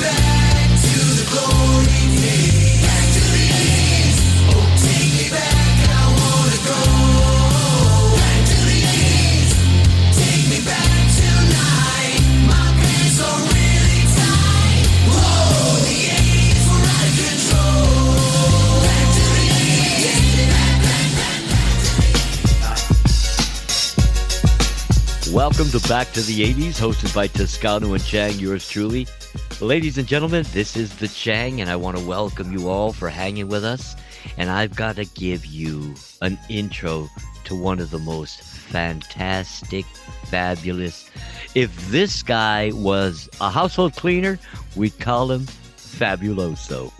Back to the glory Welcome to Back to the 80s, hosted by Toscano and Chang, yours truly. Ladies and gentlemen, this is the Chang, and I want to welcome you all for hanging with us. And I've got to give you an intro to one of the most fantastic, fabulous. If this guy was a household cleaner, we'd call him Fabuloso.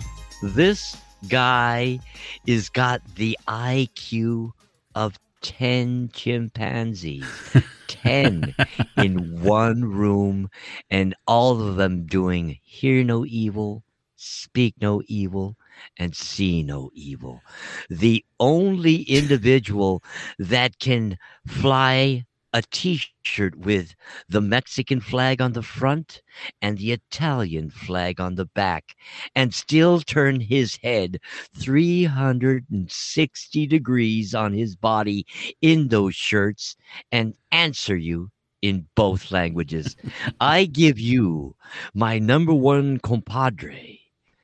This guy is got the IQ of 10 chimpanzees. 10 in one room and all of them doing hear no evil, speak no evil, and see no evil. The only individual that can fly a t shirt with the Mexican flag on the front and the Italian flag on the back and still turn his head 360 degrees on his body in those shirts and answer you in both languages. I give you my number one compadre,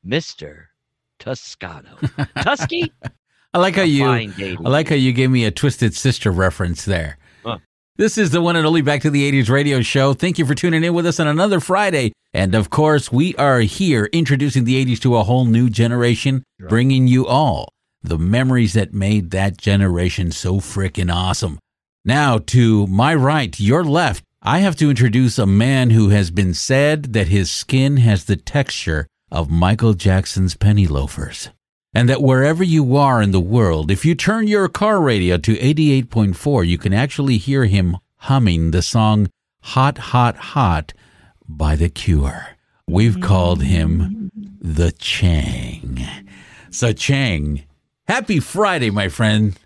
Mr. Toscano. Tusky? I like how you fine day to I like how you gave me a twisted sister reference there. This is the one and only Back to the 80s radio show. Thank you for tuning in with us on another Friday. And of course, we are here introducing the 80s to a whole new generation, bringing you all the memories that made that generation so frickin' awesome. Now, to my right, your left, I have to introduce a man who has been said that his skin has the texture of Michael Jackson's penny loafers. And that wherever you are in the world, if you turn your car radio to 88.4, you can actually hear him humming the song Hot, Hot, Hot by The Cure. We've called him the Chang. So, Chang, happy Friday, my friend.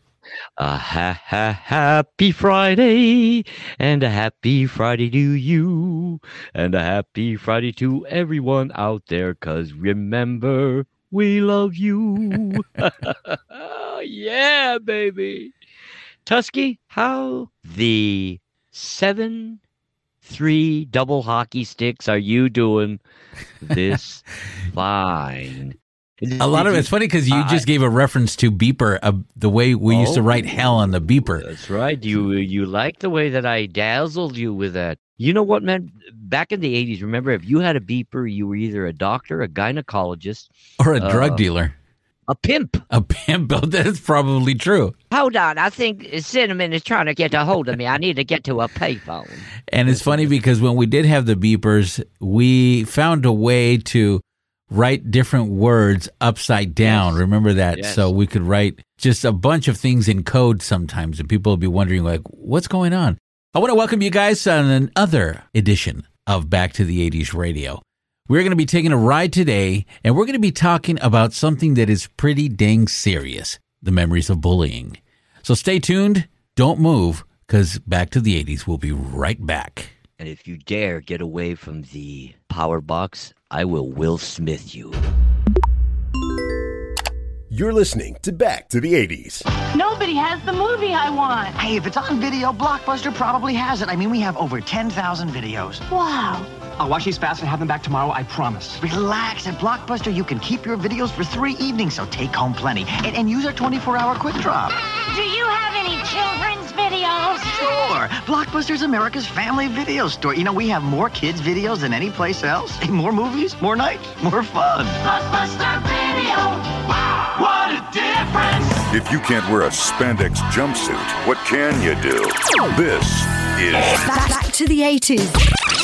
A ha ha happy Friday, and a happy Friday to you, and a happy Friday to everyone out there, cause remember, we love you. yeah, baby. Tusky, how the seven three double hockey sticks are you doing this fine? A lot of it's funny because you just gave a reference to beeper, uh, the way we used to write Oh. hell on the beeper. That's right. You you like the way that I dazzled you with that. You know what, man? Back in the '80s, remember if you had a beeper, you were either a doctor, a gynecologist, Or a drug Uh, dealer. a pimp. A pimp. That's probably true. Hold on, I think Cinnamon is trying to get a hold of me. I need to get to a payphone. And it's funny because when we did have the beepers, we found a way to write different words upside down. Yes. Remember that? Yes. So we could write just a bunch of things in code sometimes, and people would be wondering, like, what's going on? I want to welcome you guys on another edition of Back to the 80s Radio. We're going to be taking a ride today, and we're going to be talking about something that is pretty dang serious the memories of bullying. So stay tuned, don't move, because Back to the 80s will be right back. And if you dare get away from the power box, I will Will Smith you. You're listening to Back to the 80s. Nobody has the movie I want. Hey, if it's on video, Blockbuster probably has it. I mean, we have over 10,000 videos. Wow. I'll watch these fast and have them back tomorrow, I promise. Relax. At Blockbuster, you can keep your videos for three evenings, so take home plenty. And, and use our 24-hour quick drop. Do you have any children's videos? Sure. Blockbuster's America's family video store. You know, we have more kids' videos than any place else. Hey, more movies, more nights, more fun. Blockbuster Video. Wow. What a difference. If you can't wear a spandex jumpsuit, what can you do? This is Back, back to the 80s.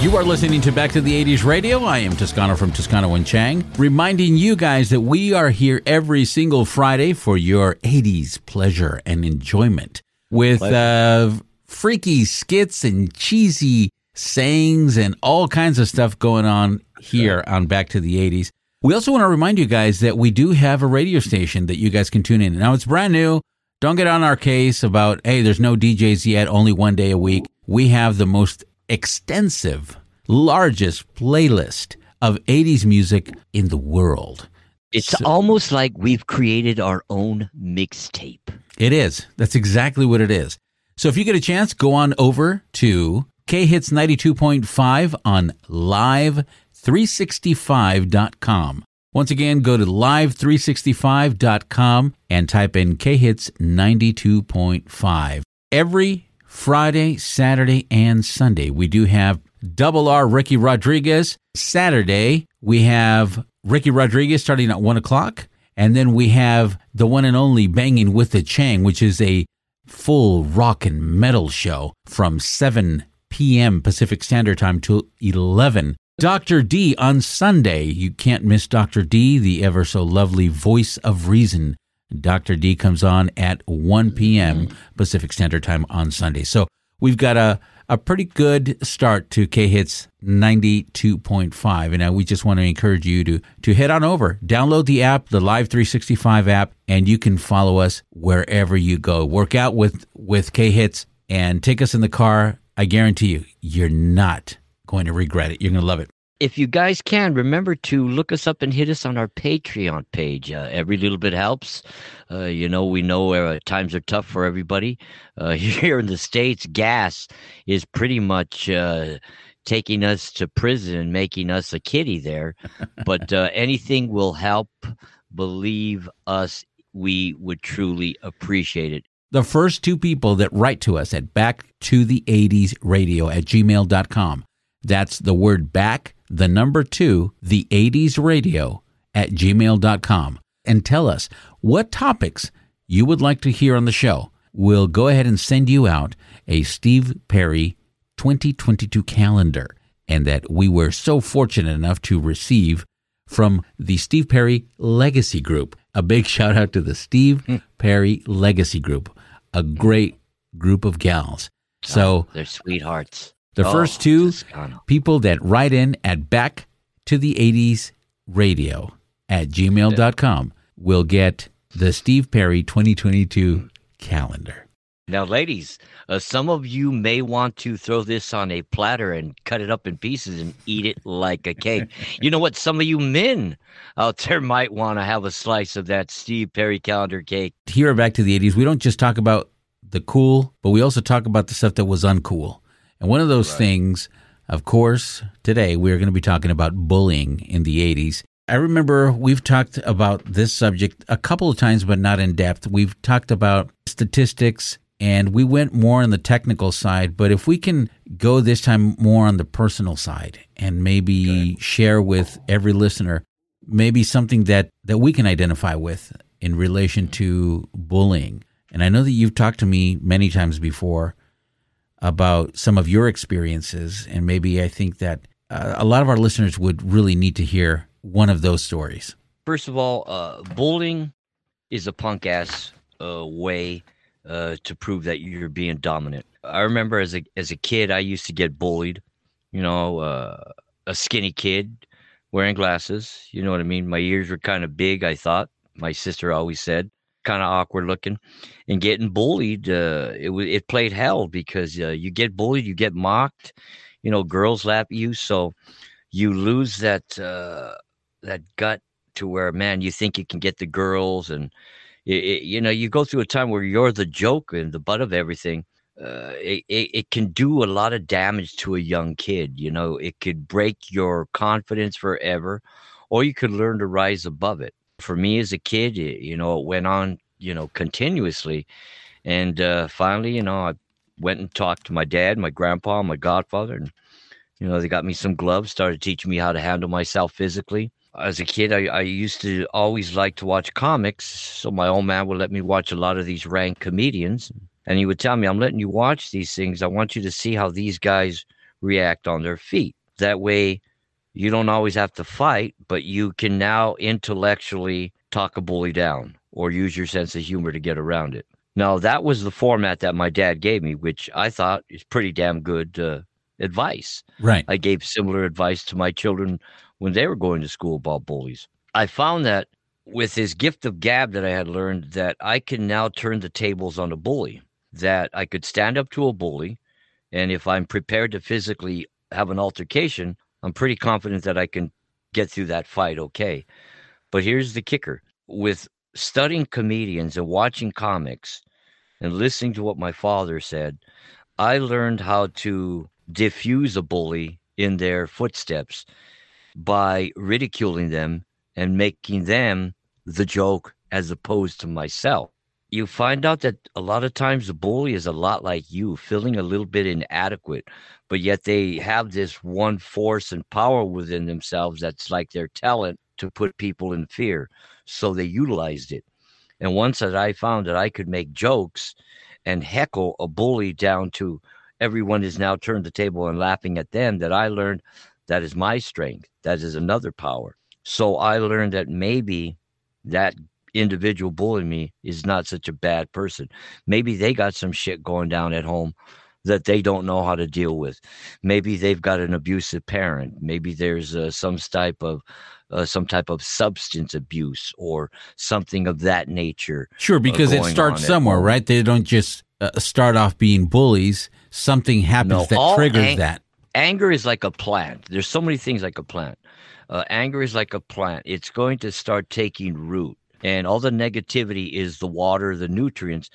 You are listening to Back to the 80s Radio. I am Toscano from Toscano and Chang, reminding you guys that we are here every single Friday for your 80s pleasure and enjoyment with uh, freaky skits and cheesy sayings and all kinds of stuff going on here on Back to the 80s. We also want to remind you guys that we do have a radio station that you guys can tune in. Now, it's brand new. Don't get on our case about, hey, there's no DJs yet, only one day a week. We have the most extensive, largest playlist of 80s music in the world. It's almost like we've created our own mixtape. It is. That's exactly what it is. So if you get a chance, go on over to K Hits 92.5 on live365.com. Once again, go to live365.com and type in K Hits 92.5. Every Friday, Saturday, and Sunday, we do have Double R Ricky Rodriguez. Saturday, we have Ricky Rodriguez starting at 1 o'clock. And then we have the one and only Banging with the Chang, which is a full rock and metal show from 7 p.m. Pacific Standard Time to 11. Dr. D on Sunday. You can't miss Dr. D, the ever so lovely voice of reason. Dr. D comes on at 1 p.m. Pacific Standard Time on Sunday. So we've got a, a pretty good start to K Hits 92.5. And uh, we just want to encourage you to, to head on over, download the app, the Live 365 app, and you can follow us wherever you go. Work out with, with K Hits and take us in the car. I guarantee you, you're not going to regret it. You're going to love it. If you guys can, remember to look us up and hit us on our Patreon page. Uh, every little bit helps. Uh, you know, we know uh, times are tough for everybody. Uh, here in the States, gas is pretty much uh, taking us to prison and making us a kitty there. but uh, anything will help. Believe us, we would truly appreciate it. the first two people that write to us at back to the 80s radio at gmail.com. That's the word back, the number two, the 80s radio at gmail.com. And tell us what topics you would like to hear on the show. We'll go ahead and send you out a Steve Perry 2022 calendar, and that we were so fortunate enough to receive from the Steve Perry Legacy Group. A big shout out to the Steve hmm. Perry Legacy Group, a great group of gals. Oh, so They're sweethearts. The Oh, first two people that write in at back to the 80s radio at gmail.com will get the Steve Perry 2022 calendar. Now, ladies, uh, some of you may want to throw this on a platter and cut it up in pieces and eat it like a cake. you know what? Some of you men out there might want to have a slice of that Steve Perry calendar cake. Here at Back to the 80s, we don't just talk about the cool, but we also talk about the stuff that was uncool. And one of those things, of course, today we're going to be talking about bullying in the 80s. I remember we've talked about this subject a couple of times, but not in depth. We've talked about statistics and we went more on the technical side. But if we can go this time more on the personal side and maybe share with every listener maybe something that, that we can identify with in relation to bullying. And I know that you've talked to me many times before about some of your experiences, and maybe I think that uh, a lot of our listeners would really need to hear one of those stories. First of all, uh, bullying is a punk ass uh, way uh, to prove that you're being dominant. I remember as a as a kid, I used to get bullied. You know, uh, a skinny kid wearing glasses. You know what I mean? My ears were kind of big. I thought my sister always said, kind of awkward looking, and getting bullied. Uh, it it played hell because uh, you get bullied, you get mocked. You know, girls lap you, so you lose that uh, that gut to where man you think you can get the girls and it, it, you know you go through a time where you're the joke and the butt of everything uh, it, it, it can do a lot of damage to a young kid you know it could break your confidence forever or you could learn to rise above it for me as a kid it, you know it went on you know continuously. And uh, finally you know i went and talked to my dad my grandpa my godfather and you know they got me some gloves started teaching me how to handle myself physically. As a kid I, I used to always like to watch comics so my old man would let me watch a lot of these rank comedians and he would tell me i'm letting you watch these things. I want you to see how these guys react on their feet. That way, you don't always have to fight, but you can now intellectually talk a bully down or use your sense of humor to get around it. Now, that was the format that my dad gave me, which I thought is pretty damn good uh, advice. Right. I gave similar advice to my children when they were going to school about bullies. I found that with his gift of gab that I had learned that I can now turn the tables on a bully, that I could stand up to a bully. And if I'm prepared to physically have an altercation, I'm pretty confident that I can get through that fight okay. But here's the kicker with studying comedians and watching comics and listening to what my father said, I learned how to diffuse a bully in their footsteps by ridiculing them and making them the joke as opposed to myself. You find out that a lot of times the bully is a lot like you, feeling a little bit inadequate, but yet they have this one force and power within themselves that's like their talent to put people in fear. So they utilized it. And once that I found that I could make jokes and heckle a bully down to everyone is now turned the table and laughing at them, that I learned that is my strength. That is another power. So I learned that maybe that individual bullying me is not such a bad person. Maybe they got some shit going down at home that they don't know how to deal with. Maybe they've got an abusive parent. Maybe there's uh, some type of uh, some type of substance abuse or something of that nature. Sure, because it starts somewhere, right? They don't just uh, start off being bullies. Something happens No, that triggers ang- that. Anger is like a plant. There's so many things like a plant. Uh, anger is like a plant. It's going to start taking root, and all the negativity is the water, the nutrients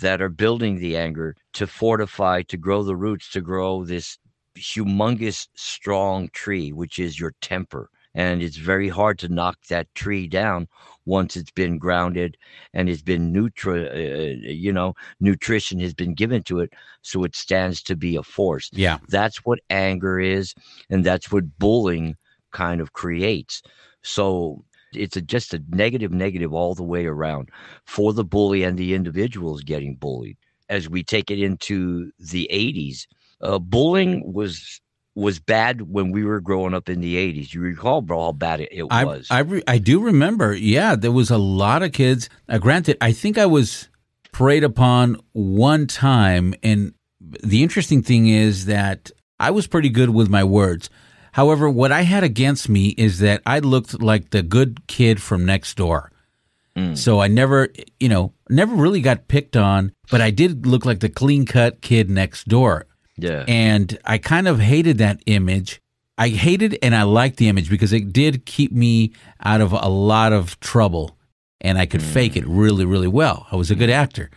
that are building the anger to fortify, to grow the roots, to grow this humongous, strong tree, which is your temper. And it's very hard to knock that tree down once it's been grounded and it's been nutri- uh, you know, nutrition has been given to it, so it stands to be a force. Yeah. That's what anger is, and that's what bullying kind of creates. So it's a, just a negative, negative all the way around for the bully and the individuals getting bullied. As we take it into the 80s, uh, bullying was was bad when we were growing up in the 80s. You recall, bro, how bad it, it I was. I, re- I do remember. Yeah, there was a lot of kids. Granted, I think I was preyed upon one time, and the interesting thing is that I was pretty good with my words. However, what I had against me is that I looked like the good kid from next door. Mm. So I never, you know, never really got picked on, but I did look like the clean cut kid next door. yeah. And I kind of hated that image. I hated and I liked the image because it did keep me out of a lot of trouble and I could fake it mm. really, really well. I was a good mm. actor.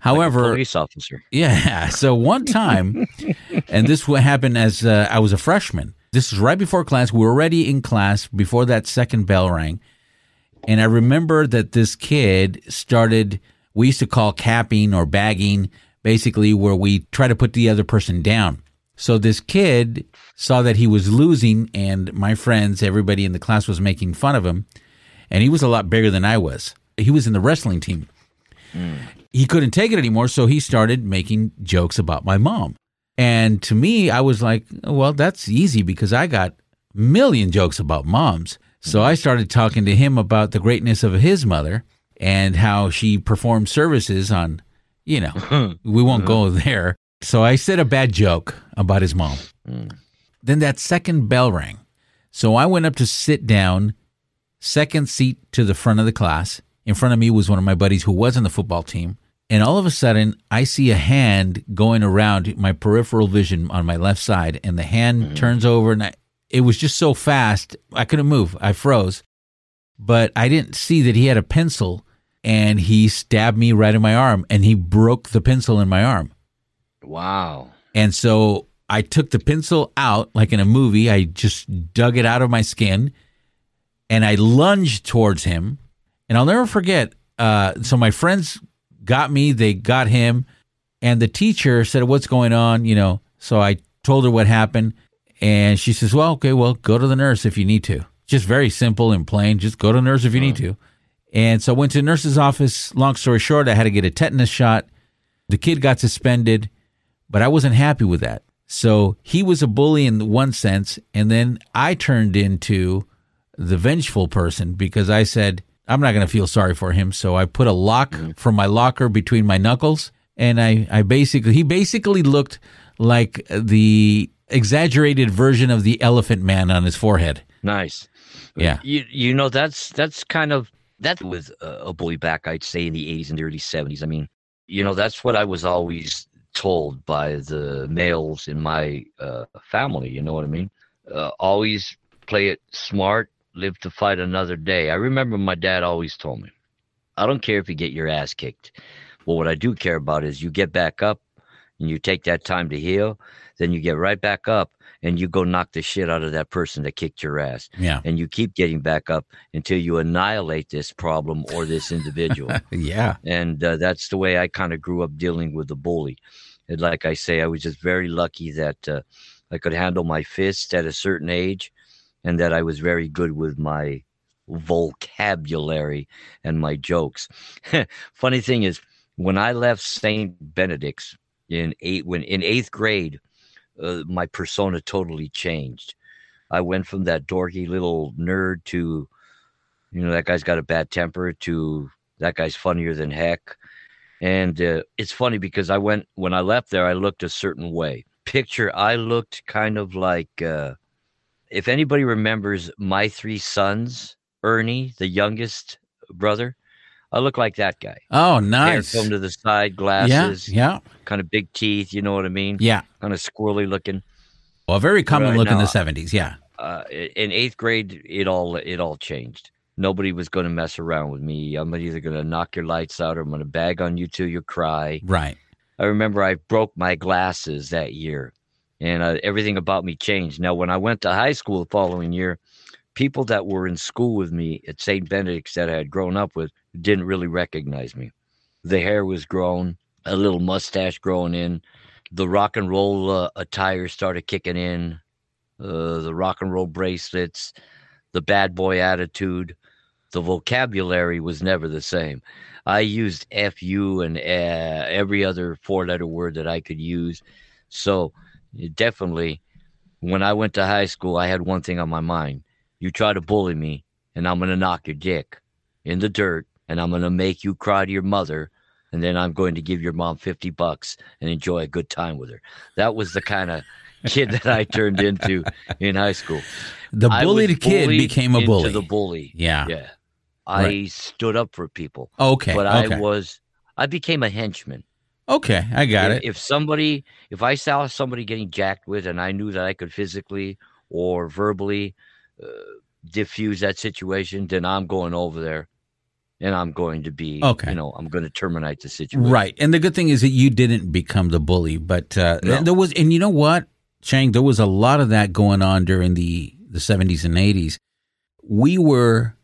However, Police officer. yeah. So one time, and this what happened as uh, I was a freshman. This was right before class. We were already in class before that second bell rang. And I remember that this kid started, we used to call capping or bagging, basically where we try to put the other person down. So this kid saw that he was losing, and my friends, everybody in the class was making fun of him. And he was a lot bigger than I was. He was in the wrestling team hmm. he couldn't take it anymore, so he started making jokes about my mom. And to me, I was like, oh, well, that's easy because I got a million jokes about moms. So mm-hmm. I started talking to him about the greatness of his mother and how she performed services on, you know, uh-huh. we won't go there. So I said a bad joke about his mom. Mm. Then that second bell rang. So I went up to sit down, second seat to the front of the class. In front of me was one of my buddies who was on the football team. And all of a sudden, I see a hand going around my peripheral vision on my left side, and the hand turns over, and I, it was just so fast, I couldn't move. I froze. But I didn't see that he had a pencil, and he stabbed me right in my arm, and he broke the pencil in my arm. Wow. And so I took the pencil out, like in a movie. I just dug it out of my skin and I lunged towards him. And I'll never forget. Uh, so my friends got me, they got him, and the teacher said, What's going on? You know, so I told her what happened. And she says, Well, okay, well, go to the nurse if you need to. Just very simple and plain. Just go to the nurse if you need to. And so I went to the nurse's office. Long story short, I had to get a tetanus shot. The kid got suspended, but I wasn't happy with that. So he was a bully in one sense, and then I turned into the vengeful person because I said, I'm not going to feel sorry for him. So I put a lock from my locker between my knuckles, and I, I basically, he basically looked like the exaggerated version of the elephant man on his forehead. Nice. Yeah. You you know that's that's kind of that was a bully back I'd say in the 80s and the early 70s. I mean, you know that's what I was always told by the males in my uh, family. You know what I mean? Uh, always play it smart, live to fight another day. I remember my dad always told me, I don't care if you get your ass kicked. Well, what I do care about is you get back up and you take that time to heal, then you get right back up and you go knock the shit out of that person that kicked your ass. Yeah. And you keep getting back up until you annihilate this problem or this individual. Yeah. and uh, that's the way I kind of grew up dealing with the bully. And like I say, I was just very lucky that uh, I could handle my fists at a certain age, and that I was very good with my vocabulary and my jokes. Funny thing is, when I left Saint Benedict's in eight, when in eighth grade, uh, my persona totally changed. I went from that dorky little nerd to, you know, that guy's got a bad temper to that guy's funnier than heck. And uh, it's funny because I went when I left there, I looked a certain way. Picture, I looked kind of like uh, if anybody remembers my three sons, Ernie, the youngest brother, I look like that guy. Oh, nice. combed to the side, glasses, Yeah. kind of big teeth. You know what I mean? Yeah. Kind of squirrely looking. Well, very common Right look in the 70s. Yeah. uh, in eighth grade, it all it all changed. Nobody was going to mess around with me. I'm either going to knock your lights out or I'm going to bag on you till you cry. Right. I remember I broke my glasses that year, and uh, everything about me changed. Now, when I went to high school the following year, people that were in school with me at St. Benedict's that I had grown up with didn't really recognize me. The hair was grown, a little mustache growing in, the rock and roll uh, attire started kicking in, uh, the rock and roll bracelets, the bad boy attitude. The vocabulary was never the same. I used "fu" and uh, every other four-letter word that I could use. So it definitely, when I went to high school, I had one thing on my mind: you try to bully me, and I'm gonna knock your dick in the dirt, and I'm gonna make you cry to your mother, and then I'm going to give your mom fifty bucks and enjoy a good time with her. That was the kind of kid that I turned into in high school. The bullied kid became a bully. The bully. Yeah. Yeah. I Right. stood up for people. Okay. But okay. I was I became a henchman. Okay. I got if, it. If somebody if I saw somebody getting jacked with and I knew that I could physically or verbally uh, diffuse that situation, then I'm going over there and I'm going to be Okay. you know, I'm going to terminate the situation. Right. And the good thing is that you didn't become the bully, but uh, No. there was, and you know what, Chang, there was a lot of that going on during the, the 70s and 80s. We were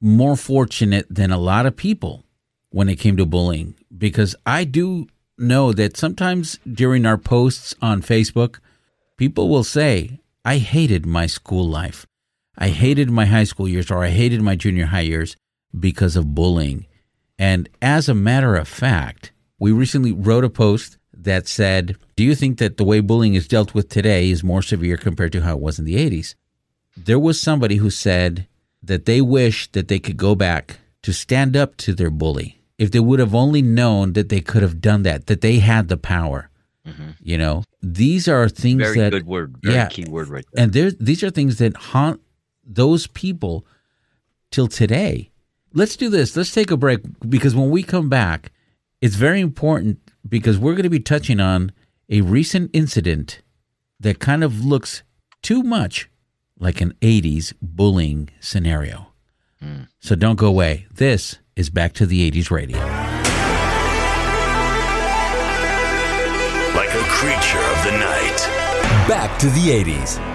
more fortunate than a lot of people when it came to bullying because I do know that sometimes during our posts on Facebook, people will say, I hated my school life. I hated my high school years or I hated my junior high years because of bullying. And as a matter of fact, we recently wrote a post that said, Do you think that the way bullying is dealt with today is more severe compared to how it was in the 80s? There was somebody who said that they wish that they could go back to stand up to their bully. If they would have only known that they could have done that, that they had the power. Mm-hmm. You know, these are things Very that good word. Very yeah, key word right there. and there, these are things that haunt those people till today. Let's do this. Let's take a break because when we come back, it's very important because we're going to be touching on a recent incident that kind of looks too much like an 80s bullying scenario. Hmm. So don't go away. This is Back to the 80s Radio. Like a creature of the night. Back to the 80s.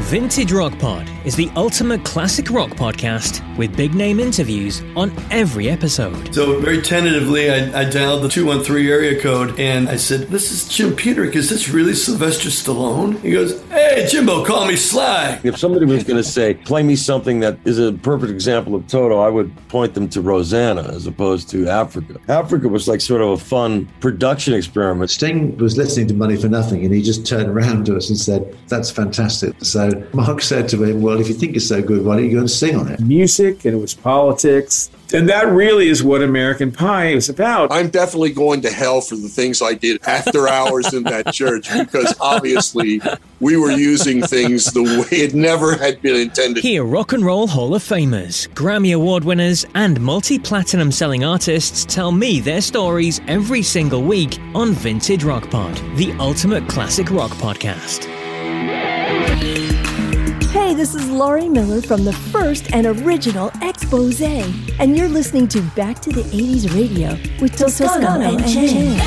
Vintage Rock Pod is the ultimate classic rock podcast with big name interviews on every episode. So very tentatively, I, I dialed the 213 area code and I said, This is Jim Peterick. Is this really Sylvester Stallone? He goes, Hey, Jimbo, call me Sly. If somebody was going to say, play me something that is a perfect example of Toto, I would point them to Rosanna as opposed to Africa. Africa was like sort of a fun production experiment. Sting was listening to Money for Nothing and he just turned around to us and said, That's fantastic. So Mark said to him, Well, if you think it's so good, why don't you go and sing on it? Music and it was politics. And that really is what American Pie is about. I'm definitely going to hell for the things I did after hours in that church because obviously we were using things the way it never had been intended. Here, Rock and Roll Hall of Famers, Grammy Award winners, and multi platinum selling artists tell me their stories every single week on Vintage Rock Pod, the ultimate classic rock podcast. Hey, this is Laurie Miller from the first and original Expose, and you're listening to Back to the 80s Radio with Toscano, and Chang.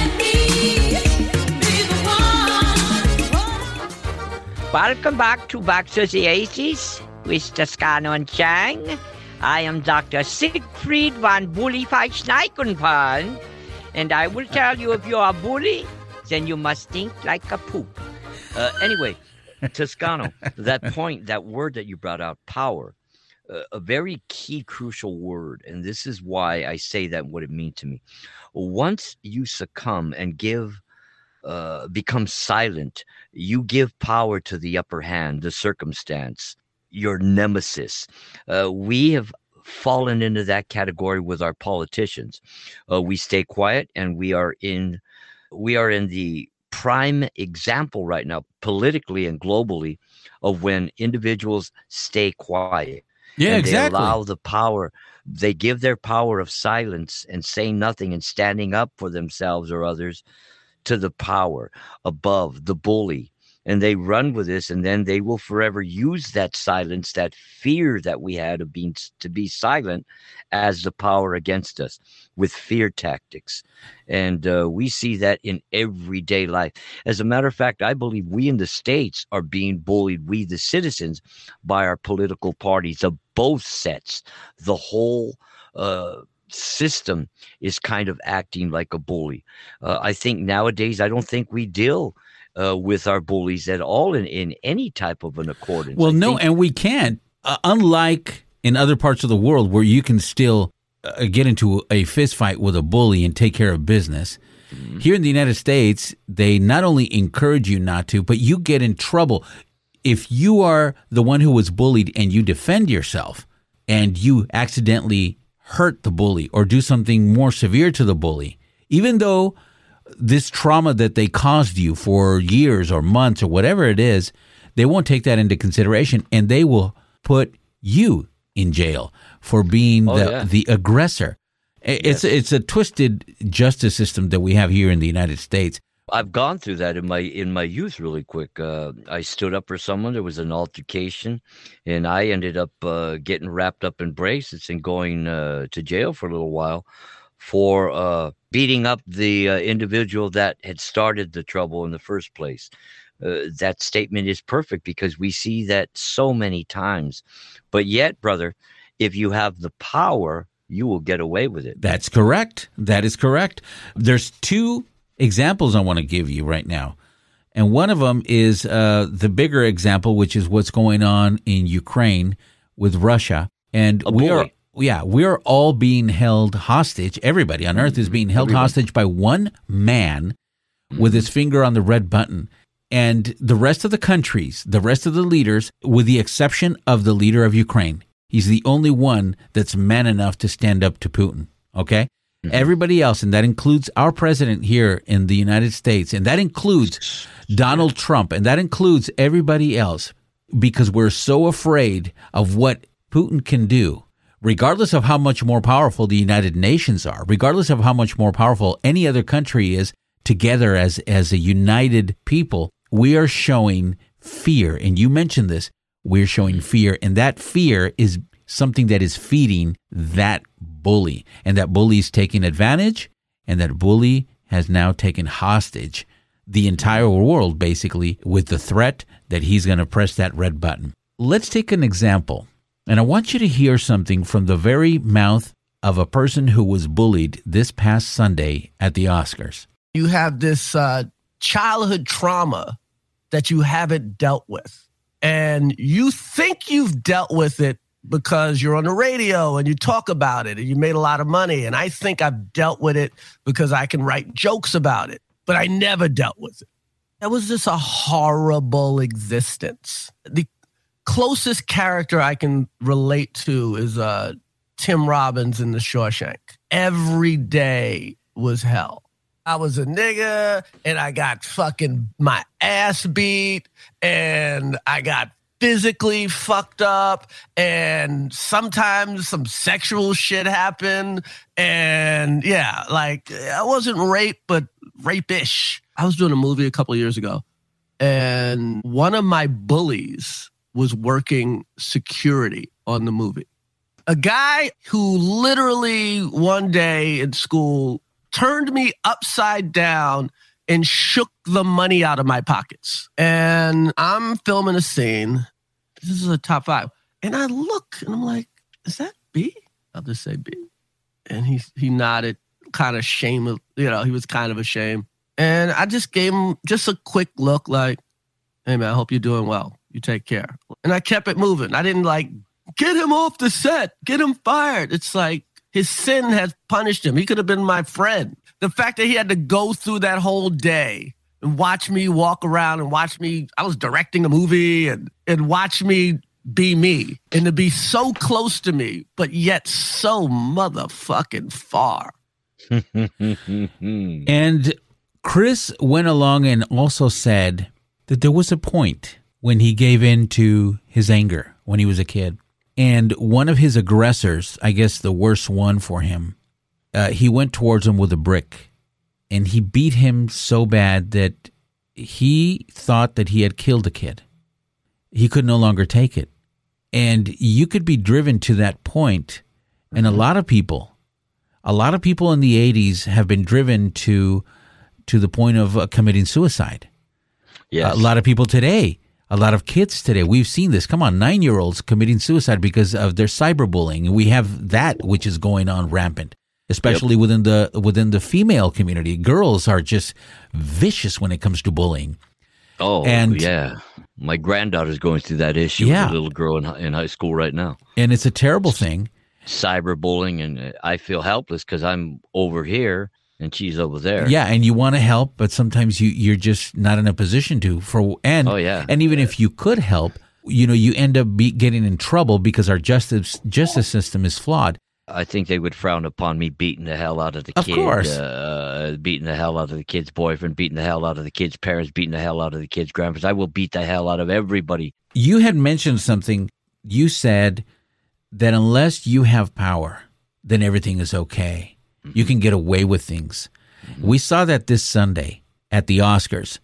Welcome back to Back to the 80s with Toscano and Chang. I am Dr. Siegfried von Bullify Schneickenpan, and I will tell you if you're a bully, then you must think like a poop. Uh, anyway, Toscano, that point, that word that you brought out, power, uh, a very key, crucial word. And this is why I say that, what it means to me. Once you succumb and give, uh, become silent, you give power to the upper hand, the circumstance, your nemesis. Uh, we have fallen into that category with our politicians. Uh, we stay quiet and we are in, we are in the prime example right now, politically and globally, of when individuals stay quiet. Yeah, and exactly. They allow the power. They give their power of silence and saying nothing and standing up for themselves or others to the power above the bully. And they run with this, and then they will forever use that silence, that fear that we had of being to be silent, as the power against us with fear tactics. And uh, we see that in everyday life. As a matter of fact, I believe we in the States are being bullied, we the citizens, by our political parties of both sets. The whole uh, system is kind of acting like a bully. Uh, I think nowadays, I don't think we deal. Uh, with our bullies at all in, in any type of an accordance. Well, I no, think- and we can't. Uh, unlike in other parts of the world where you can still uh, get into a fist fight with a bully and take care of business. Here in the United States, they not only encourage you not to, but you get in trouble. If you are the one who was bullied and you defend yourself and you accidentally hurt the bully or do something more severe to the bully, even though this trauma that they caused you for years or months or whatever it is, they won't take that into consideration and they will put you in jail for being Oh, the, yeah. the aggressor. It's it's a twisted justice system that we have here in the United States. I've gone through that in my in my youth really quick. Uh, I stood up for someone. There was an altercation, and I ended up uh, getting wrapped up in bracelets and going uh, to jail for a little while for uh, beating up the uh, individual that had started the trouble in the first place. Uh, that statement is perfect because we see that so many times. But yet, brother, if you have the power, you will get away with it. That's correct. That is correct. There's two examples I want to give you right now. And one of them is uh, the bigger example, which is what's going on in Ukraine with Russia. And Oh, we are, yeah, we're all being held hostage. Everybody on earth is being held Everybody. hostage by one man with his finger on the red button. And the rest of the countries, the rest of the leaders, with the exception of the leader of Ukraine, he's the only one that's man enough to stand up to Putin. Okay? Mm-hmm. Everybody else, and that includes our president here in the United States, and that includes Donald Trump, and that includes everybody else, because we're so afraid of what Putin can do, regardless of how much more powerful the United Nations are, regardless of how much more powerful any other country is together as, as a united people, we are showing fear. And you mentioned this, we're showing fear, and that fear is something that is feeding that bully. And that bully is taking advantage, and that bully has now taken hostage the entire world basically with the threat that he's going to press that red button. Let's take an example. And I want you to hear something from the very mouth of a person who was bullied this past Sunday at the Oscars. You have this uh, childhood trauma that you haven't dealt with. And you think you've dealt with it because you're on the radio and you talk about it and you made a lot of money. And I think I've dealt with it because I can write jokes about it, but I never dealt with it. That was just a horrible existence. The closest character I can relate to is uh, Tim Robbins in The Shawshank. Every day was hell. I was a nigga and I got fucking my ass beat and I got physically fucked up and sometimes some sexual shit happened and yeah like i wasn't rape but rapish i was doing a movie a couple years ago and one of my bullies was working security on the movie. A guy who literally one day in school turned me upside down and shook the money out of my pockets. And I'm filming a scene. This is a top five. And I look and I'm like, is that B? I'll just say B. And he he nodded, kind of shame, you know, he was kind of ashamed. And I just gave him just a quick look like, hey man, I hope you're doing well. You take care. And I kept it moving. I didn't like get him off the set, get him fired. It's like his sin has punished him. He could have been my friend. The fact that he had to go through that whole day and watch me walk around and watch me, I was directing a movie and, and watch me be me and to be so close to me, but yet so motherfucking far. And Chris went along and also said that there was a point when he gave in to his anger when he was a kid. And one of his aggressors, I guess the worst one for him, uh, he went towards him with a brick and he beat him so bad that he thought that he had killed the kid. He could no longer take it. And you could be driven to that point, And a lot of people, a lot of people in the 80s have been driven to to the point of uh, committing suicide. Yes. A lot of people today, a lot of kids today, we've seen this. Come on, nine year olds committing suicide because of their cyberbullying. We have that which is going on rampant, especially within the within the female community. Girls are just vicious when it comes to bullying. Oh, And- yeah. My granddaughter's going through that issue Yeah. with a little girl in, in high school right now. And it's a terrible thing. Cyberbullying, and I feel helpless because I'm over here and she's over there. Yeah, and you want to help, but sometimes you you're just not in a position to. For and Oh, yeah. and even if you could help, you know, you end up be, getting in trouble because our justice justice system is flawed. I think they would frown upon me beating the hell out of the Of kid. course. Uh, beating the hell out of the kid's boyfriend, beating the hell out of the kid's parents, beating the hell out of the kid's grandparents. I will beat the hell out of everybody. You had mentioned something. You said that unless you have power, then everything is okay. You can get away with things. We saw that this Sunday at the Oscars.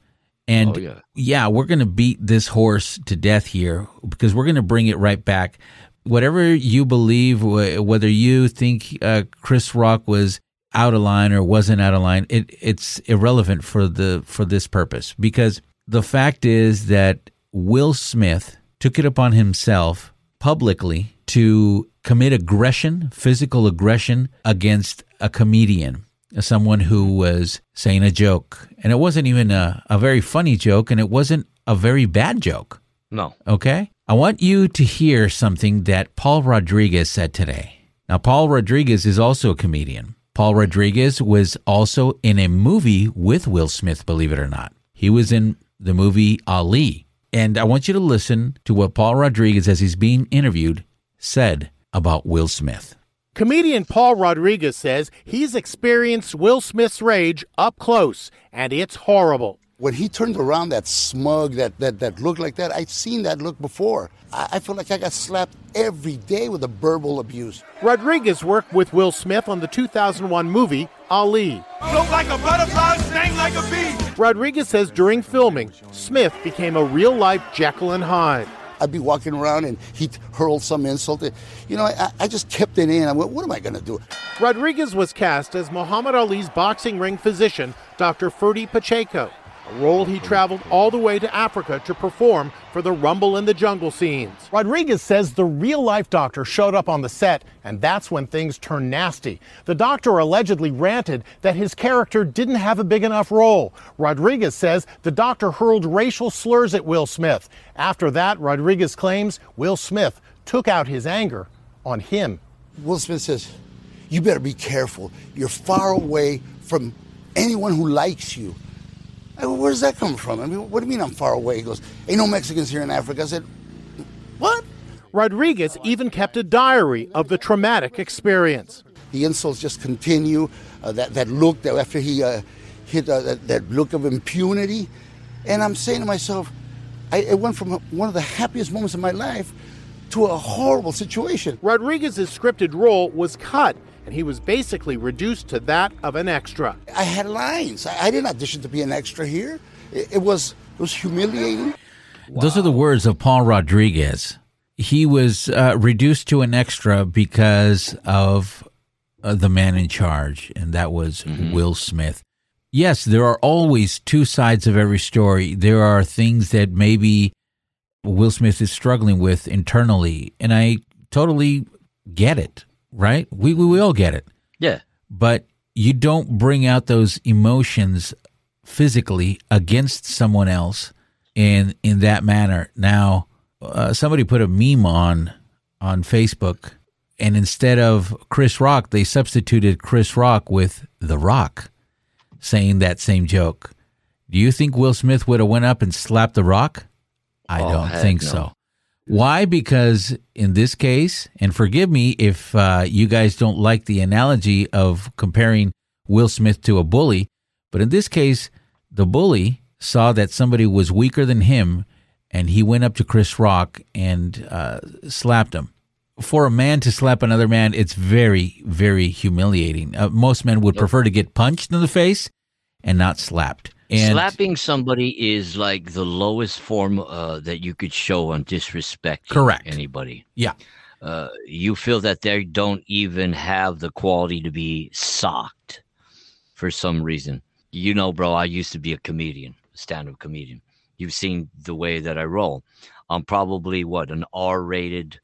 And Oh, yeah. we're going to beat this horse to death here because we're going to bring it right back. Whatever you believe, wh- whether you think uh, Chris Rock was out of line or wasn't out of line, it, it's irrelevant for the for this purpose because the fact is that Will Smith took it upon himself publicly to commit aggression, physical aggression against a comedian, someone who was saying a joke. And it wasn't even a, a very funny joke, and it wasn't a very bad joke. No. Okay? I want you to hear something that Paul Rodriguez said today. Now, Paul Rodriguez is also a comedian. Paul Rodriguez was also in a movie with Will Smith, believe it or not. He was in the movie Ali. And I want you to listen to what Paul Rodriguez, as he's being interviewed, said about Will Smith. Comedian Paul Rodriguez says he's experienced Will Smith's rage up close, and it's horrible. When he turned around, that smug, that, that, that look like that, I've seen that look before. I, I feel like I got slapped every day with a verbal abuse. Rodriguez worked with Will Smith on the 2001 movie Ali. Float like a butterfly, sting like a bee. Rodriguez says during filming, Smith became a real life Jekyll and Hyde. I'd be walking around and he'd hurl some insult. You know, I, I just kept it in. I went, what am I going to do? Rodriguez was cast as Muhammad Ali's boxing ring physician, Dr. Ferdy Pacheco. A role he traveled all the way to Africa to perform for the Rumble in the Jungle scenes. Rodriguez says the real life doctor showed up on the set, and that's when things turned nasty. The doctor allegedly ranted that his character didn't have a big enough role. Rodriguez says the doctor hurled racial slurs at Will Smith. After that, Rodriguez claims Will Smith took out his anger on him. Will Smith says, You better be careful. You're far away from anyone who likes you. I Where does that come from? I mean, what do you mean I'm far away? He goes, Ain't no Mexicans here in Africa. I said, What? Rodriguez even kept a diary of the traumatic experience. The insults just continue. Uh, that, that look that after he uh, hit uh, that, that look of impunity. And I'm saying to myself, I, it went from one of the happiest moments of my life to a horrible situation. Rodriguez's scripted role was cut, and he was basically reduced to that of an extra. I had lines. I, I didn't audition to be an extra here. It, it was it was humiliating. Those are the words of Paul Rodriguez. He was uh, reduced to an extra because of uh, the man in charge, and that was Will Smith. Yes, there are always two sides of every story. There are things that maybe Will Smith is struggling with internally, and I totally get it, right? We, we, we all get it. Yeah. But you don't bring out those emotions physically against someone else in in that manner. Now, uh, somebody put a meme on on Facebook, and instead of Chris Rock, they substituted Chris Rock with The Rock, saying that same joke. Do you think Will Smith would have went up and slapped The Rock? I Oh, don't think no. so. Why? Because in this case, and forgive me if uh, you guys don't like the analogy of comparing Will Smith to a bully, but in this case, the bully saw that somebody was weaker than him, and he went up to Chris Rock and uh, slapped him. For a man to slap another man, it's very, very humiliating. Uh, most men would prefer to get punched in the face and not slapped. And Slapping somebody is like the lowest form uh, that you could show on disrespect. Correct. Anybody. yeah, Uh, you feel that they don't even have the quality to be socked for some reason. You know, bro, I used to be a comedian, a stand up comedian. You've seen the way that I roll. I'm probably what, an R rated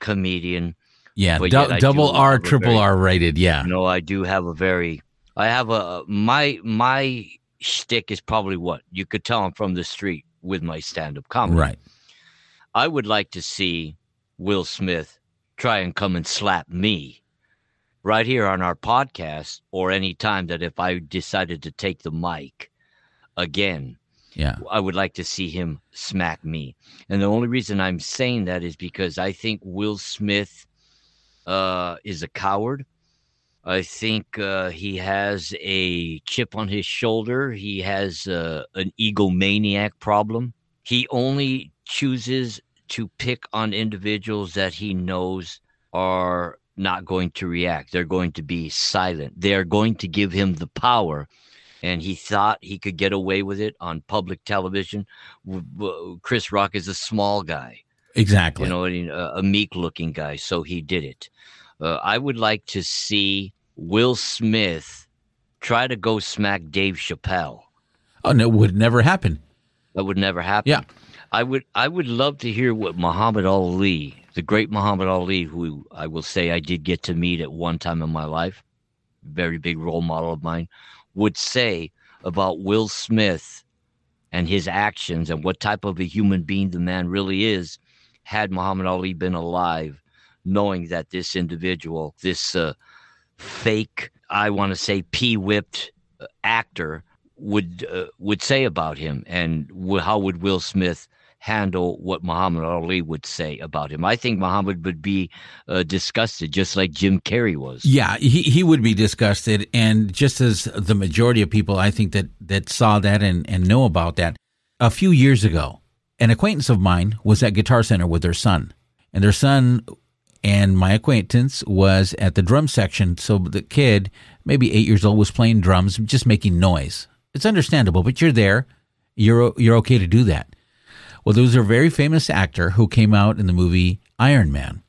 comedian. yeah, but dou- yet I double do R, triple very- R rated. Yeah, You know, I do have a very, I have a, my, my shtick is probably what you could tell I'm from the street with my stand up comedy. right. I would like to see Will Smith try and come and slap me right here on our podcast or any time that if I decided to take the mic again, Yeah. I would like to see him smack me. And the only reason I'm saying that is because I think Will Smith uh, is a coward. I think uh, he has a chip on his shoulder. He has uh, an egomaniac problem. He only chooses to pick on individuals that he knows are not going to react. They're going to be silent. They are going to give him the power. And he thought he could get away with it on public television. Chris Rock is a small guy Exactly. you know, a meek looking guy. So he did it. Uh, I would like to see Will Smith try to go smack Dave Chappelle. oh no, it would never happen. That would never happen. Yeah. I would I would love to hear what Muhammad Ali, the great Muhammad Ali, who I will say I did get to meet at one time in my life, very big role model of mine, would say about Will Smith and his actions and what type of a human being the man really is had Muhammad Ali been alive, knowing that this individual, this uh, fake, I want to say p whipped uh, actor, would uh, would say about him, and w- how would Will Smith handle what Muhammad Ali would say about him? I think Muhammad would be uh, disgusted, just like Jim Carrey was. Yeah, he, he would be disgusted, and just as the majority of people, I think that that saw that and and know about that. A few years ago, an acquaintance of mine was at Guitar Center with their son, and their son and my acquaintance was at the drum section. So the kid, maybe eight years old, was playing drums, just making noise. It's understandable, but you're there, you're you're okay to do that. Well, there was a very famous actor who came out in the movie Iron Man.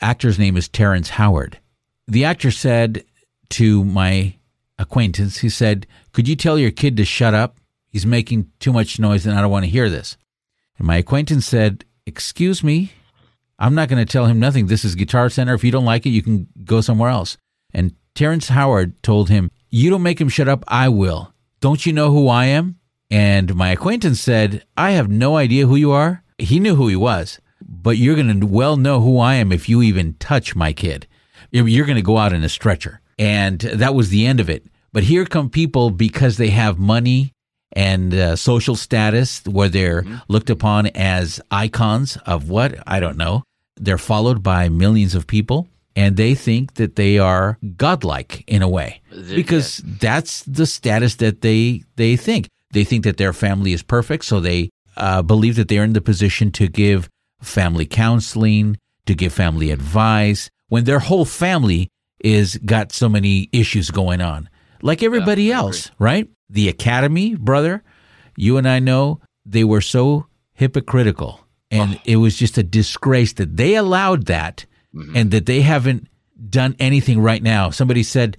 Actor's name is Terrence Howard. The actor said to my acquaintance, he said, Could you tell your kid to shut up? He's making too much noise and I don't want to hear this. And my acquaintance said, Excuse me, I'm not going to tell him nothing. This is Guitar Center. If you don't like it, you can go somewhere else. And Terrence Howard told him, You don't make him shut up, I will. Don't you know who I am? And my acquaintance said, I have no idea who you are. He knew who he was, but you're going to well know who I am if you even touch my kid. You're going to go out in a stretcher. And that was the end of it. But here come people because they have money and uh, social status where they're looked upon as icons of what? I don't know. They're followed by millions of people and they think that they are godlike in a way because that's the status that they they think. They think that their family is perfect, so they uh, believe that they're in the position to give family counseling, to give family advice when their whole family is got so many issues going on, like everybody else, right? The academy, brother, you and I know they were so hypocritical, and oh. it was just a disgrace that they allowed that, mm-hmm. and that they haven't done anything right now. Somebody said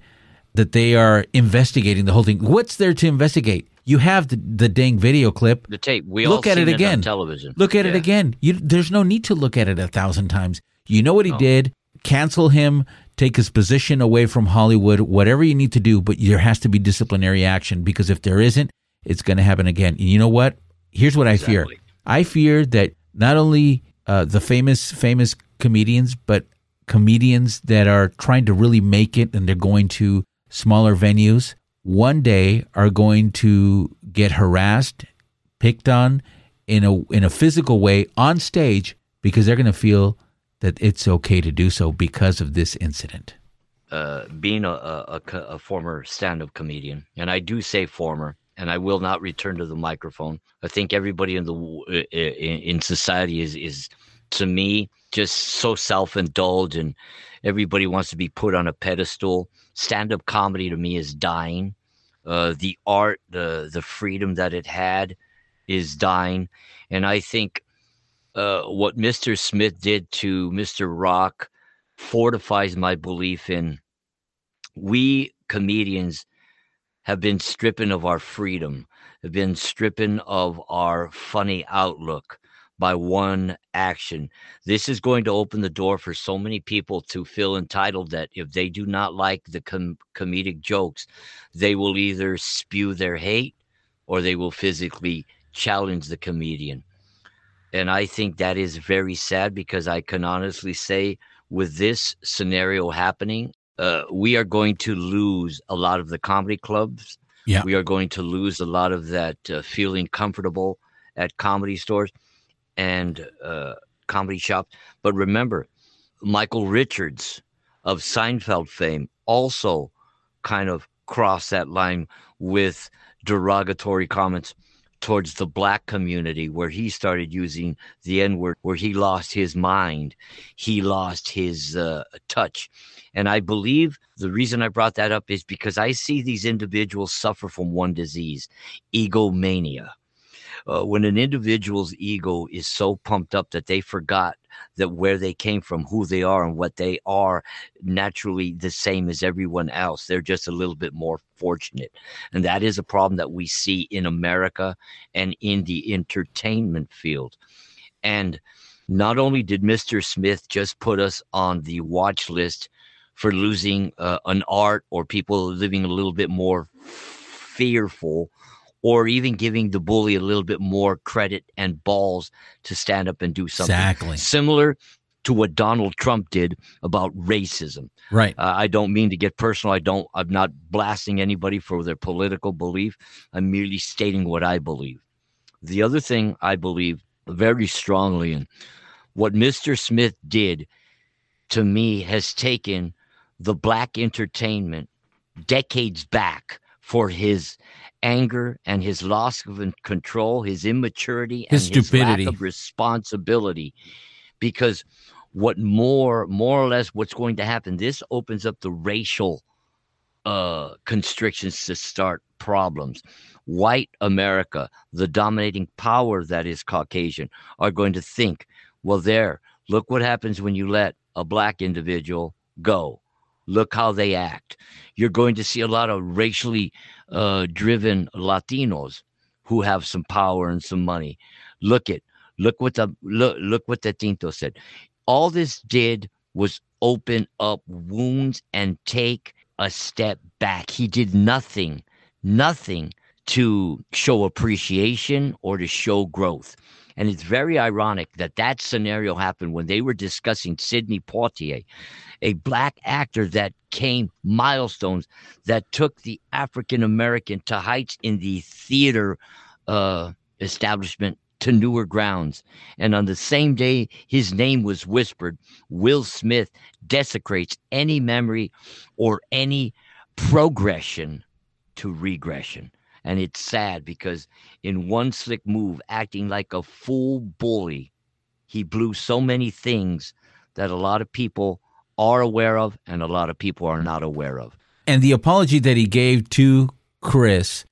that they are investigating the whole thing. What's there to investigate? You have the, the dang video clip. The tape. We look all at it again. on television. Look at it again. You, there's no need to look at it a thousand times. You know what he did. Cancel him. Take his position away from Hollywood. Whatever you need to do, but there has to be disciplinary action because if there isn't, it's going to happen again. And you know what? Here's what I fear. I fear that not only uh, the famous famous comedians, but comedians that are trying to really make it and they're going to smaller venues one day are going to get harassed, picked on in a in a physical way on stage because they're going to feel that it's okay to do so because of this incident. uh, being a, a, a former stand-up comedian, and I do say former, and I will not return to the microphone. I think everybody in the in society is is to me just so self-indulged, and everybody wants to be put on a pedestal. Stand-up comedy to me is dying. Uh, the art, the the freedom that it had, is dying, and I think uh, what Mr. Smith did to Mr. Rock fortifies my belief in we comedians have been stripping of our freedom, have been stripping of our funny outlook by one action. This is going to open the door for so many people to feel entitled that if they do not like the com- comedic jokes, they will either spew their hate or they will physically challenge the comedian. And I think that is very sad because I can honestly say, with this scenario happening, uh, we are going to lose a lot of the comedy clubs. Yeah. We are going to lose a lot of that uh, feeling comfortable at comedy stores and uh, comedy shops. But remember, Michael Richards of Seinfeld fame also kind of crossed that line with derogatory comments towards the black community where he started using the N word, where he lost his mind, he lost his uh, touch. And I believe the reason I brought that up is because I see these individuals suffer from one disease egomania. Uh, when an individual's ego is so pumped up that they forgot that where they came from, who they are, and what they are naturally the same as everyone else. They're just a little bit more fortunate. And that is a problem that we see in America and in the entertainment field. And not only did Mr. Smith just put us on the watch list for losing uh, an art or people living a little bit more fearful or even giving the bully a little bit more credit and balls to stand up and do something Exactly. similar to what Donald Trump did about racism. Right. Uh, I don't mean to get personal. I don't. I'm not blasting anybody for their political belief. I'm merely stating what I believe. The other thing I believe very strongly in what Mr. Smith did to me has taken the black entertainment decades back for his anger and his loss of control, his immaturity, His and stupidity. his lack of responsibility. Because what more, more or less, what's going to happen? This opens up the racial uh, constrictions to start problems. White America, the dominating power that is Caucasian, are going to think, well, there, look what happens when you let a black individual go. Look how they act. You're going to see a lot of racially uh, driven Latinos who have some power and some money. Look at look what the look look what the Tinto said. All this did was open up wounds and take a step back. He did nothing, nothing to show appreciation or to show growth. And it's very ironic that that scenario happened when they were discussing Sidney Poitier, a black actor that came milestones that took the African American to heights in the theater uh, establishment to newer grounds. And on the same day his name was whispered, Will Smith desecrates any memory or any progression to regression. And it's sad because in one slick move, acting like a fool bully, he blew so many things that a lot of people are aware of and a lot of people are not aware of. And the apology that he gave to Chris,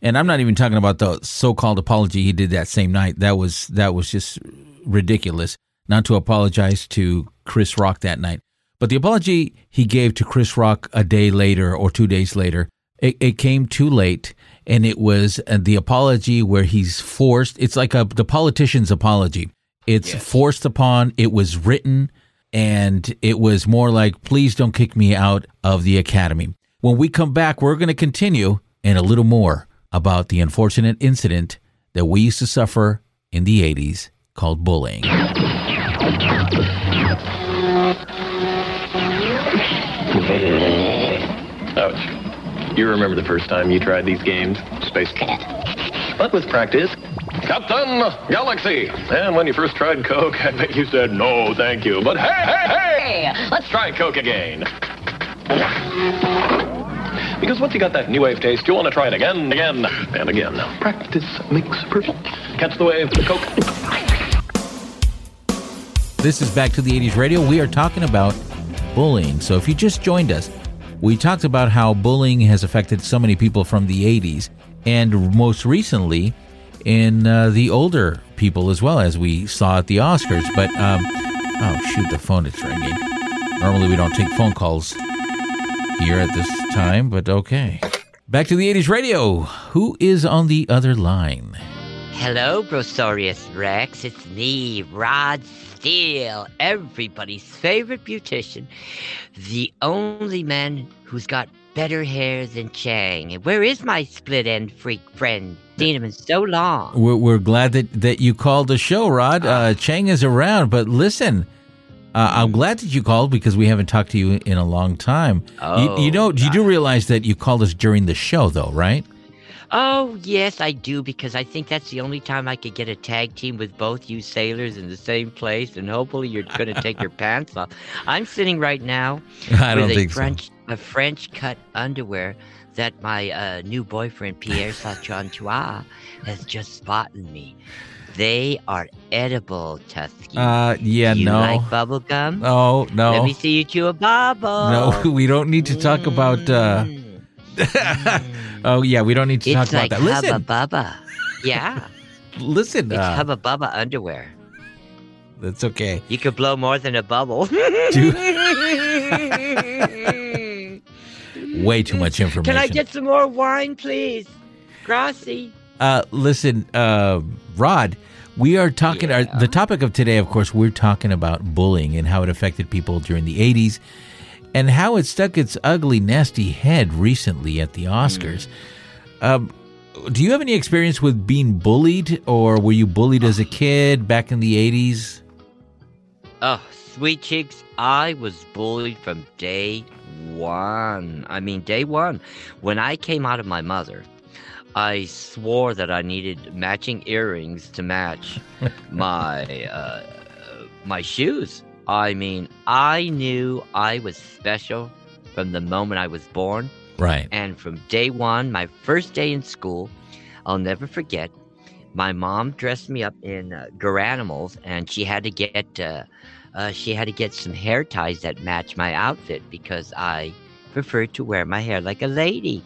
and I'm not even talking about the so-called apology he did that same night. That was that was just ridiculous. Not to apologize to Chris Rock that night, but the apology he gave to Chris Rock a day later or two days later, it, it came too late, and it was uh, the apology where he's forced. It's like a the politician's apology. It's forced upon. It was written, and it was more like, "Please don't kick me out of the academy." When we come back, we're going to continue and a little more about the unfortunate incident that we used to suffer in the 80s called bullying. Ouch. You remember the first time you tried these games? Space Cat. But with practice, Captain Galaxy. And when you first tried Coke, I bet you said no, thank you. But hey, hey, hey, let's try Coke again. Because once you got that new wave taste, you want to try it again, again, and again. Practice makes perfect. Catch the wave, Coke. This is Back to the 80s Radio. We are talking about bullying. So if you just joined us, we talked about how bullying has affected so many people from the 80s and most recently in uh, the older people as well as we saw at the Oscars. But, um, oh, shoot, the phone is ringing. Normally we don't take phone calls here at this time, but okay. Back to the 80s Radio. Who is on the other line? Hello, Brosaurus Rex. It's me, Rod Steele, everybody's favorite beautician, the only man who's got better hair than Chang. And where is my split end freak friend? Seen him in so long. We're, we're glad that, that you called the show, Rod. Uh, Chang is around, but listen, uh, I'm glad that you called because we haven't talked to you in a long time. Oh, you, you know, you do realize that you called us during the show, though, right? Oh, yes, I do, because I think that's the only time I could get a tag team with both you sailors in the same place, and hopefully you're going to take your pants off. I'm sitting right now I with a think so. French, a French cut underwear that my uh, new boyfriend Pierre Saint-Antoine has just spotted me. They are edible, Tusky. Uh, yeah, Do you no. like bubble gum? Oh, no. Let me see you chew a bubble. No, we don't need to talk about. Uh... oh yeah, we don't need to It's talk like about that. Listen, Hubba Bubba. Yeah, listen. it's Uh, Hubba Bubba underwear. that's okay. You could blow more than a bubble. Way too much information. Can I get some more wine, please? Grassy. Uh, listen, uh, Rod, we are talking. Our, the topic of today, of course, we're talking about bullying and how it affected people during the '80s, and how it stuck its ugly, nasty head recently at the Oscars. Um, do you have any experience with being bullied, or were you bullied as a kid back in the '80s? Oh, sweet cheeks, I was bullied from day one. I mean, day one. When I came out of my mother, I swore that I needed matching earrings to match my uh, my shoes. I mean, I knew I was special from the moment I was born. Right. And from day one, my first day in school, I'll never forget. My mom dressed me up in uh, Garanimals, and she had to get uh, uh, she had to get some hair ties that matched my outfit because I preferred to wear my hair like a lady.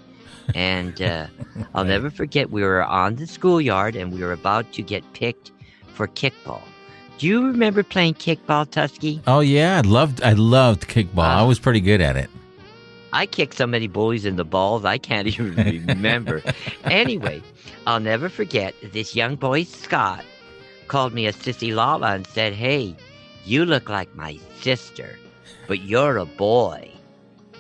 And uh, I'll never forget. We were on the schoolyard, and we were about to get picked for kickball. Do you remember playing kickball, Tusky? Oh yeah, I loved I loved kickball. I uh, was pretty good at it. I kicked so many bullies in the balls, I can't even remember. anyway, I'll never forget this young boy, Scott, called me a sissy lala and said, Hey, you look like my sister, but you're a boy.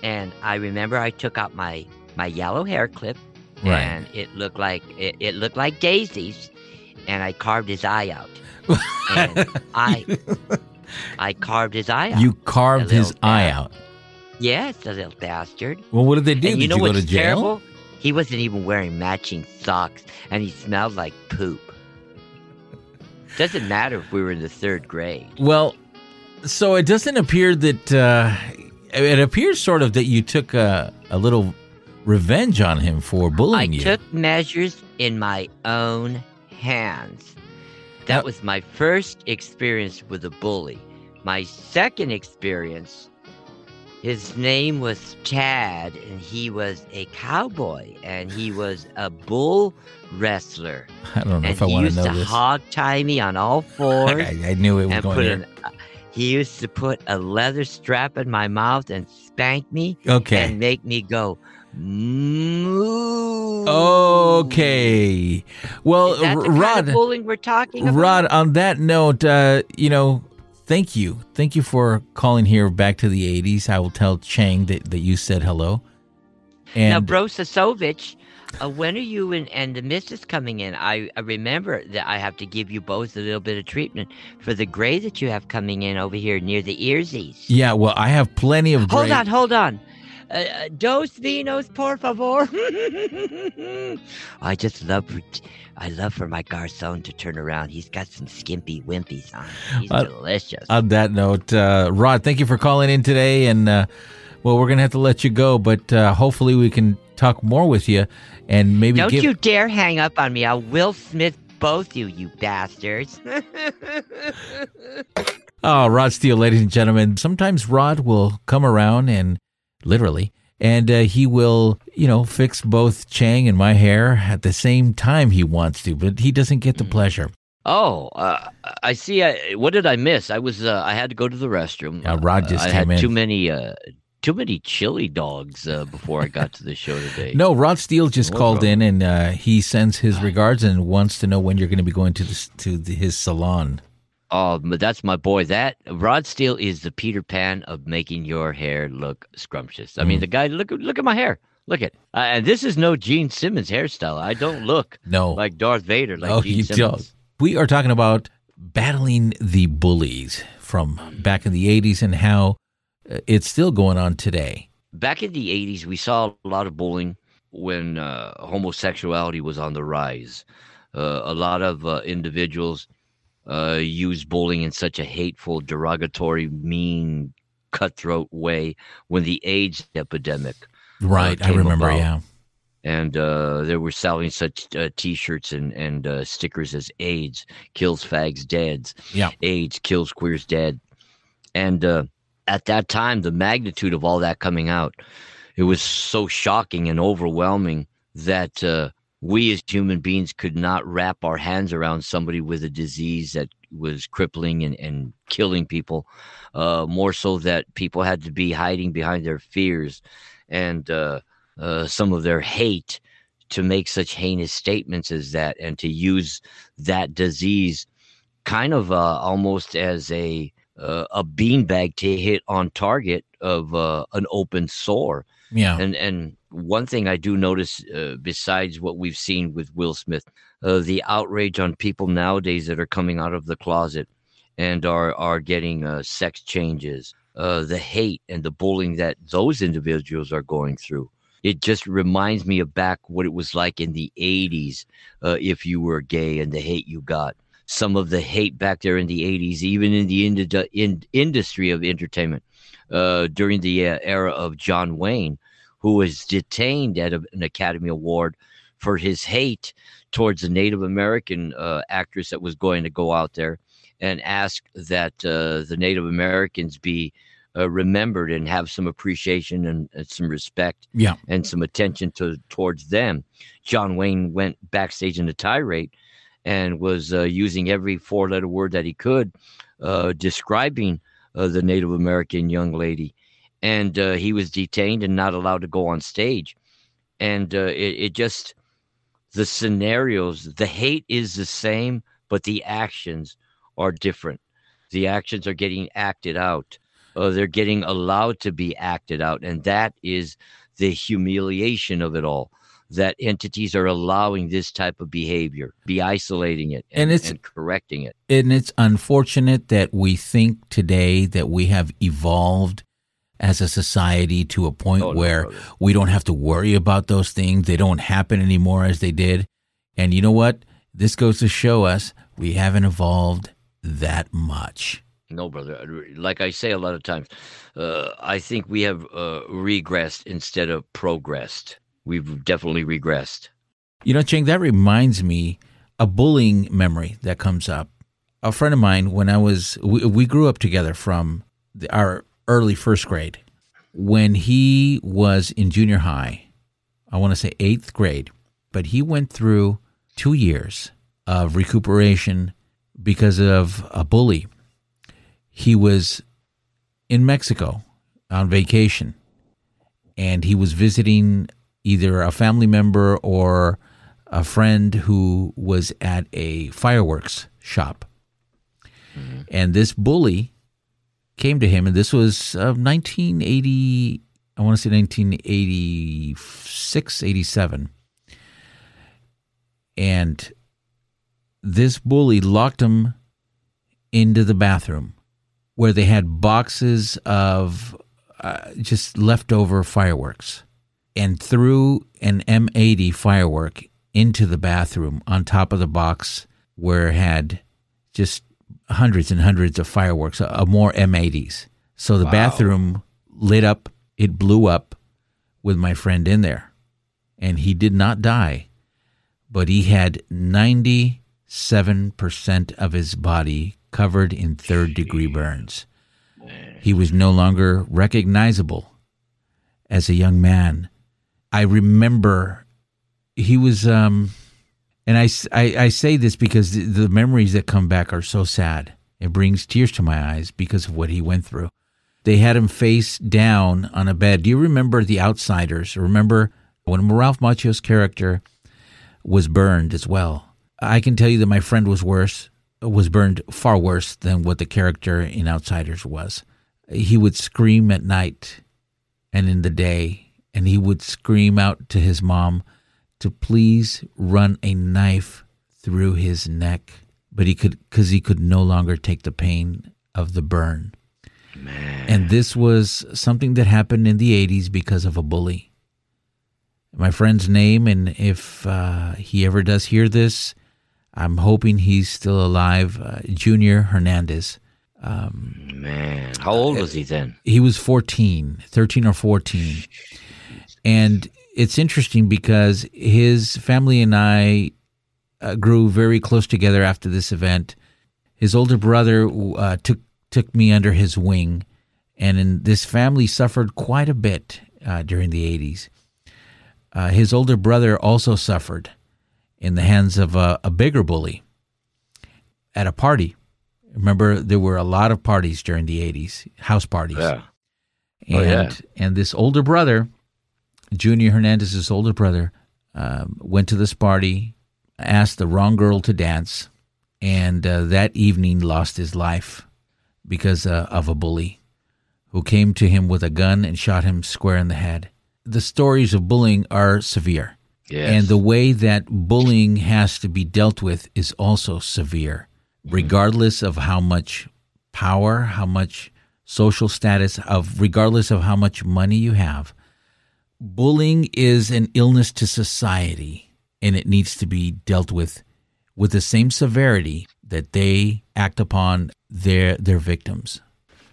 And I remember I took out my, my yellow hair clip Right. and it looked like it, it looked like daisies and I carved his eye out. and I I carved his eye out. You carved his little eye out. Yes, the little bastard. Well, what did they do? And did you know you go what's to jail? terrible? He wasn't even wearing matching socks, and he smelled like poop. Doesn't matter if we were in the third grade. Well, so it doesn't appear that uh, it appears sort of that you took a, a little revenge on him for I bullying you. I took measures in my own hands. That was my first experience with a bully. My second experience, his name was Chad, and he was a cowboy, and he was a bull wrestler. I don't know and if I want to know this. He used to hog tie me on all fours. I, I knew it was going there. an, he used to put a leather strap in my mouth and spank me. Okay. And make me go. Okay. Well, Is that the R- kind Rod, of we're talking about? Rod, on that note, uh, you know, thank you. Thank you for calling here back to the 80s. I will tell Chang that, that you said hello. now, And Brosasovich, uh, when are you and, and the missus coming in? I, I remember that I have to give you both a little bit of treatment for the gray that you have coming in over here near the earsies. yeah, well, I have plenty of Hold on, hold on. Uh, uh, dos vinos, por favor. I just love, for, I love for my garçon to turn around. He's got some skimpy wimpies on. He's Uh, delicious. On that note, uh, Rod, thank you for calling in today. And, uh, well, we're going to have to let you go, but uh, hopefully we can talk more with you and maybe Don't give. you dare hang up on me. I'll Will Smith both you, you bastards. Oh, Rod Steele, ladies and gentlemen. Sometimes Rod will come around and literally, and uh, he will, you know, fix both Chang and my hair at the same time he wants to, but he doesn't get the pleasure. Oh, uh, I see. I, what did I miss? I was. Uh, I had to go to the restroom. Yeah, Rod just I came had in. too many. Uh, too many chili dogs uh, before I got to the show today. No, Rod Steele just called in and uh, he sends his regards and wants to know when you're going to be going to the, to the, his salon. Oh, but that's my boy. That Rod Steele is the Peter Pan of making your hair look scrumptious. I mean, Mm. the guy. Look, look at my hair. Look at, uh, and this is no Gene Simmons hairstyle. I don't look No. like Darth Vader, like oh, Gene you Simmons. don't. We are talking about battling the bullies from back in the 80s and how uh, it's still going on today. Back in the '80s, we saw a lot of bullying when uh, homosexuality was on the rise. Uh, a lot of uh, individuals uh, used bullying in such a hateful, derogatory, mean, cutthroat way when the AIDS epidemic uh, Right, I remember, about. yeah. And uh, they were selling such uh, T-shirts and and uh, stickers as AIDS kills fags deads, Yeah. AIDS kills queers dead, and uh, at that time the magnitude of all that coming out, it was so shocking and overwhelming that uh, we as human beings could not wrap our hands around somebody with a disease that was crippling and, and killing people. Uh, more so that people had to be hiding behind their fears and uh, uh, some of their hate to make such heinous statements as that and to use that disease kind of uh, almost as a uh, a beanbag to hit on target of uh, an open sore. Yeah. And and one thing I do notice, uh, besides what we've seen with Will Smith, uh, the outrage on people nowadays that are coming out of the closet and are are getting uh, sex changes, uh, the hate and the bullying that those individuals are going through. It just reminds me of back what it was like in the '80s, uh, if you were gay and the hate you got. Some of the hate back there in the '80s, even in the indi- in industry of entertainment, uh, during the era of John Wayne, who was detained at a, an Academy Award for his hate towards a Native American uh, actress that was going to go out there and ask that uh, the Native Americans be uh, remembered and have some appreciation and, and some respect Yeah. and some attention to towards them. John Wayne went backstage in a tirade and was uh, using every four-letter word that he could, uh, describing uh, the Native American young lady and uh, he was detained and not allowed to go on stage. And uh, it, it just the scenarios, the hate is the same, but the actions are different. The actions are getting acted out. Uh, they're getting allowed to be acted out, and that is the humiliation of it all. That entities are allowing this type of behavior, be isolating it, and, And it's- and correcting it. And it's unfortunate that we think today that we have evolved as a society to a point Oh, no, where brother. we don't have to worry about those things. They don't happen anymore as they did. And you know what? This goes to show us we haven't evolved that much. No, brother. Like I say a lot of times, uh, I think we have uh, regressed instead of progressed. We've definitely regressed. You know, Chang, that reminds me a bullying memory that comes up. A friend of mine, when I was, we, we grew up together from the, our early first grade. When he was in junior high, I want to say eighth grade, but he went through two years of recuperation because of a bully. He was in Mexico on vacation and he was visiting either a family member or a friend who was at a fireworks shop. Mm-hmm. And this bully came to him, and this was uh, 1980, I want to say 1986, 87. And this bully locked him into the bathroom where they had boxes of uh, just leftover fireworks and threw an M80 firework into the bathroom on top of the box where it had just hundreds and hundreds of fireworks, uh, more M80s. So the bathroom lit up, it blew up with my friend in there. And he did not die, but he had 97% of his body covered in third degree burns. He was no longer recognizable as a young man. I remember he was, um, and I I say this because the, the memories that come back are so sad. It brings tears to my eyes because of what he went through. They had him face down on a bed. Do you remember The Outsiders? Remember when Ralph Macchio's character was burned as well? I can tell you that my friend was worse, was burned far worse than what the character in Outsiders was. He would scream at night and in the day, and he would scream out to his mom to please run a knife through his neck, but he could because he could no longer take the pain of the burn. And this was something that happened in the 80s because of a bully. My friend's name, and if uh, he ever does hear this, I'm hoping he's still alive. Uh, Junior Hernandez. Um, Man, how old was he then? he was 14, 13 or 14. And it's interesting because his family and I uh, grew very close together after this event. His older brother uh, took took me under his wing, and in, this family suffered quite a bit uh, during the 80s. Uh, his older brother also suffered in the hands of a, a bigger bully at a party. Remember, there were a lot of parties during the 80s, house parties. Yeah. And, Oh, yeah. and this older brother, Junior Hernandez's older brother, um, went to this party, asked the wrong girl to dance, and uh, that evening lost his life because uh, of a bully who came to him with a gun and shot him square in the head. The stories of bullying are severe. Yes. And the way that bullying has to be dealt with is also severe, regardless of how much power, how much social status, of regardless of how much money you have. Bullying is an illness to society, and it needs to be dealt with with the same severity that they act upon their their victims.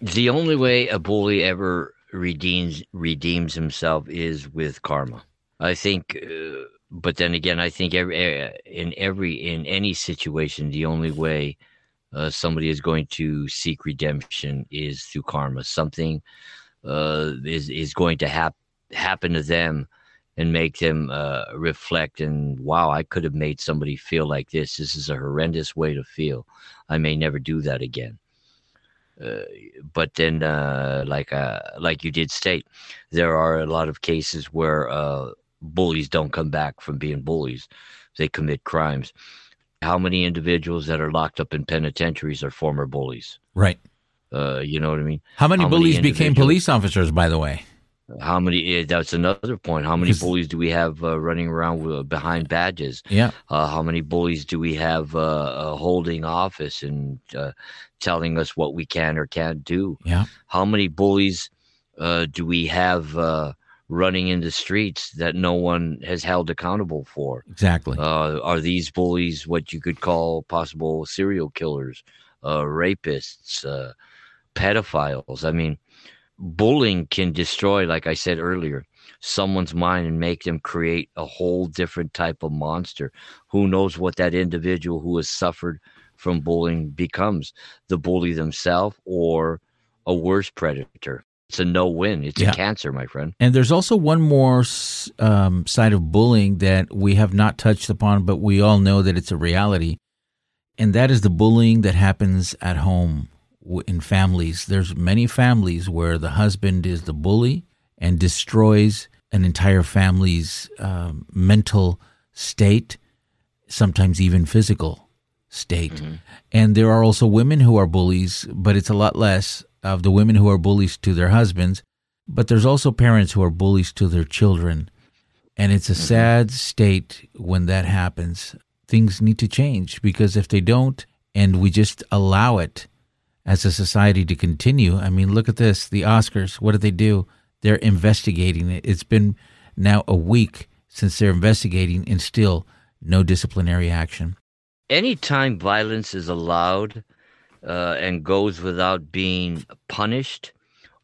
The only way a bully ever redeems redeems himself is with karma. I think, uh, but then again, I think every uh, in every in any situation, the only way uh, somebody is going to seek redemption is through karma. Something uh, is is going to hap- happen to them and make them uh, reflect and wow, I could have made somebody feel like this. This is a horrendous way to feel. I may never do that again. Uh, but then, uh, like uh, like you did state, there are a lot of cases where uh, bullies don't come back from being bullies; they commit crimes. How many individuals that are locked up in penitentiaries are former bullies? Right. Uh, you know what I mean? How many bullies became police officers, by the way? How many? eh, That's another point. How many bullies do we have uh, running around with, behind badges? Yeah. Uh, how many bullies do we have uh, uh, holding office and uh, telling us what we can or can't do? Yeah. How many bullies uh, do we have uh, running in the streets that no one has held accountable for? Exactly. Uh, are these bullies what you could call possible serial killers, uh, rapists, uh, pedophiles? I mean, bullying can destroy, like I said earlier, someone's mind and make them create a whole different type of monster. Who knows what that individual who has suffered from bullying becomes the bully themselves or a worse predator? It's a no win. It's Yeah. a cancer, my friend. And there's also one more um, side of bullying that we have not touched upon, but we all know that it's a reality. And that is the bullying that happens at home in families. There's many families where the husband is the bully and destroys an entire family's um, mental state, sometimes even physical state. And there are also women who are bullies, but it's a lot less of the women who are bullies to their husbands. But there's also parents who are bullies to their children. And it's a sad state when that happens. Things need to change because if they don't, and we just allow it as a society to continue, I mean, look at this the Oscars, what did they do? They're investigating it. It's been now a week since they're investigating, and still no disciplinary action. anytime violence is allowed uh, and goes without being punished,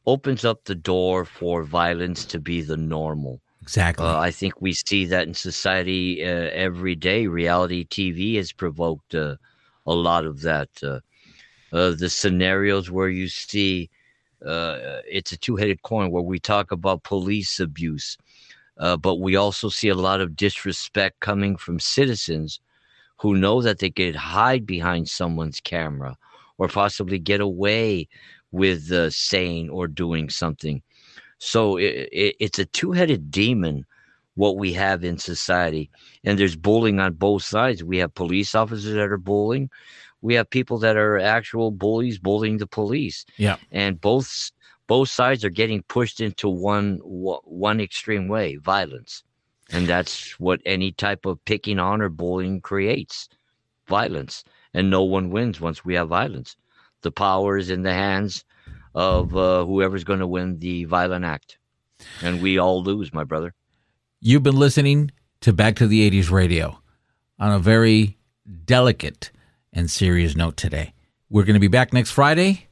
opens up the door for violence to be the normal. Exactly. Uh, I think we see that in society uh, every day. Reality TV has provoked uh, a lot of that. Uh, the scenarios where you see uh, it's a two headed coin where we talk about police abuse, uh, but we also see a lot of disrespect coming from citizens who know that they could hide behind someone's camera or possibly get away with uh, saying or doing something. So it, it, it's a two headed demon, what we have in society. And there's bullying on both sides. We have police officers that are bullying, we have people that are actual bullies bullying the police. Yeah. And both both sides are getting pushed into one one extreme way, violence. And that's what any type of picking on or bullying creates violence. And no one wins once we have violence. The power is in the hands of uh, whoever's going to win the violent act. And we all lose, my brother. You've been listening to Back to the 80s Radio on a very delicate and serious note today. We're going to be back next Friday.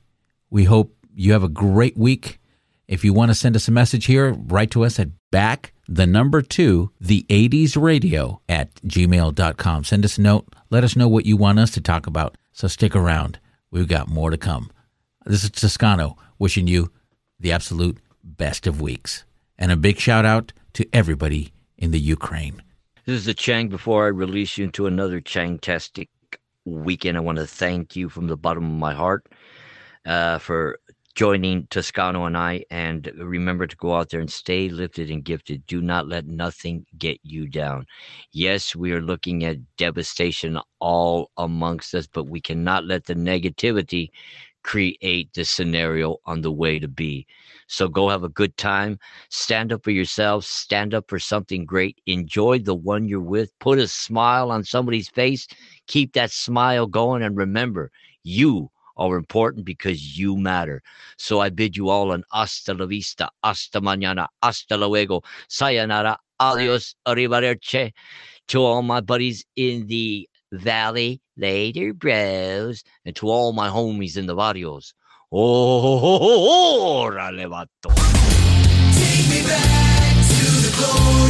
We hope you have a great week. If you want to send us a message here, write to us at back the number two, the 80s radio at gmail.com. Send us a note. Let us know what you want us to talk about. So stick around. We've got more to come. This is Toscano wishing you the absolute best of weeks. And a big shout out to everybody in the Ukraine. This is the Chang. Before I release you into another Chang-tastic weekend, I want to thank you from the bottom of my heart uh, for joining Toscano and I. And remember to go out there and stay lifted and gifted. Do not let nothing get you down. Yes, we are looking at devastation all amongst us, but we cannot let the negativity create the scenario on the way to be. So go have a good time. Stand up for yourself. Stand up for something great. Enjoy the one you're with. Put a smile on somebody's face. Keep that smile going. And remember, you are important because you matter. So I bid you all an hasta la vista, hasta mañana, hasta luego, sayonara, adios, arrivederci. To all my buddies in the valley, later, bros. And to all my homies in the barrios. Oh. Take me back to the glory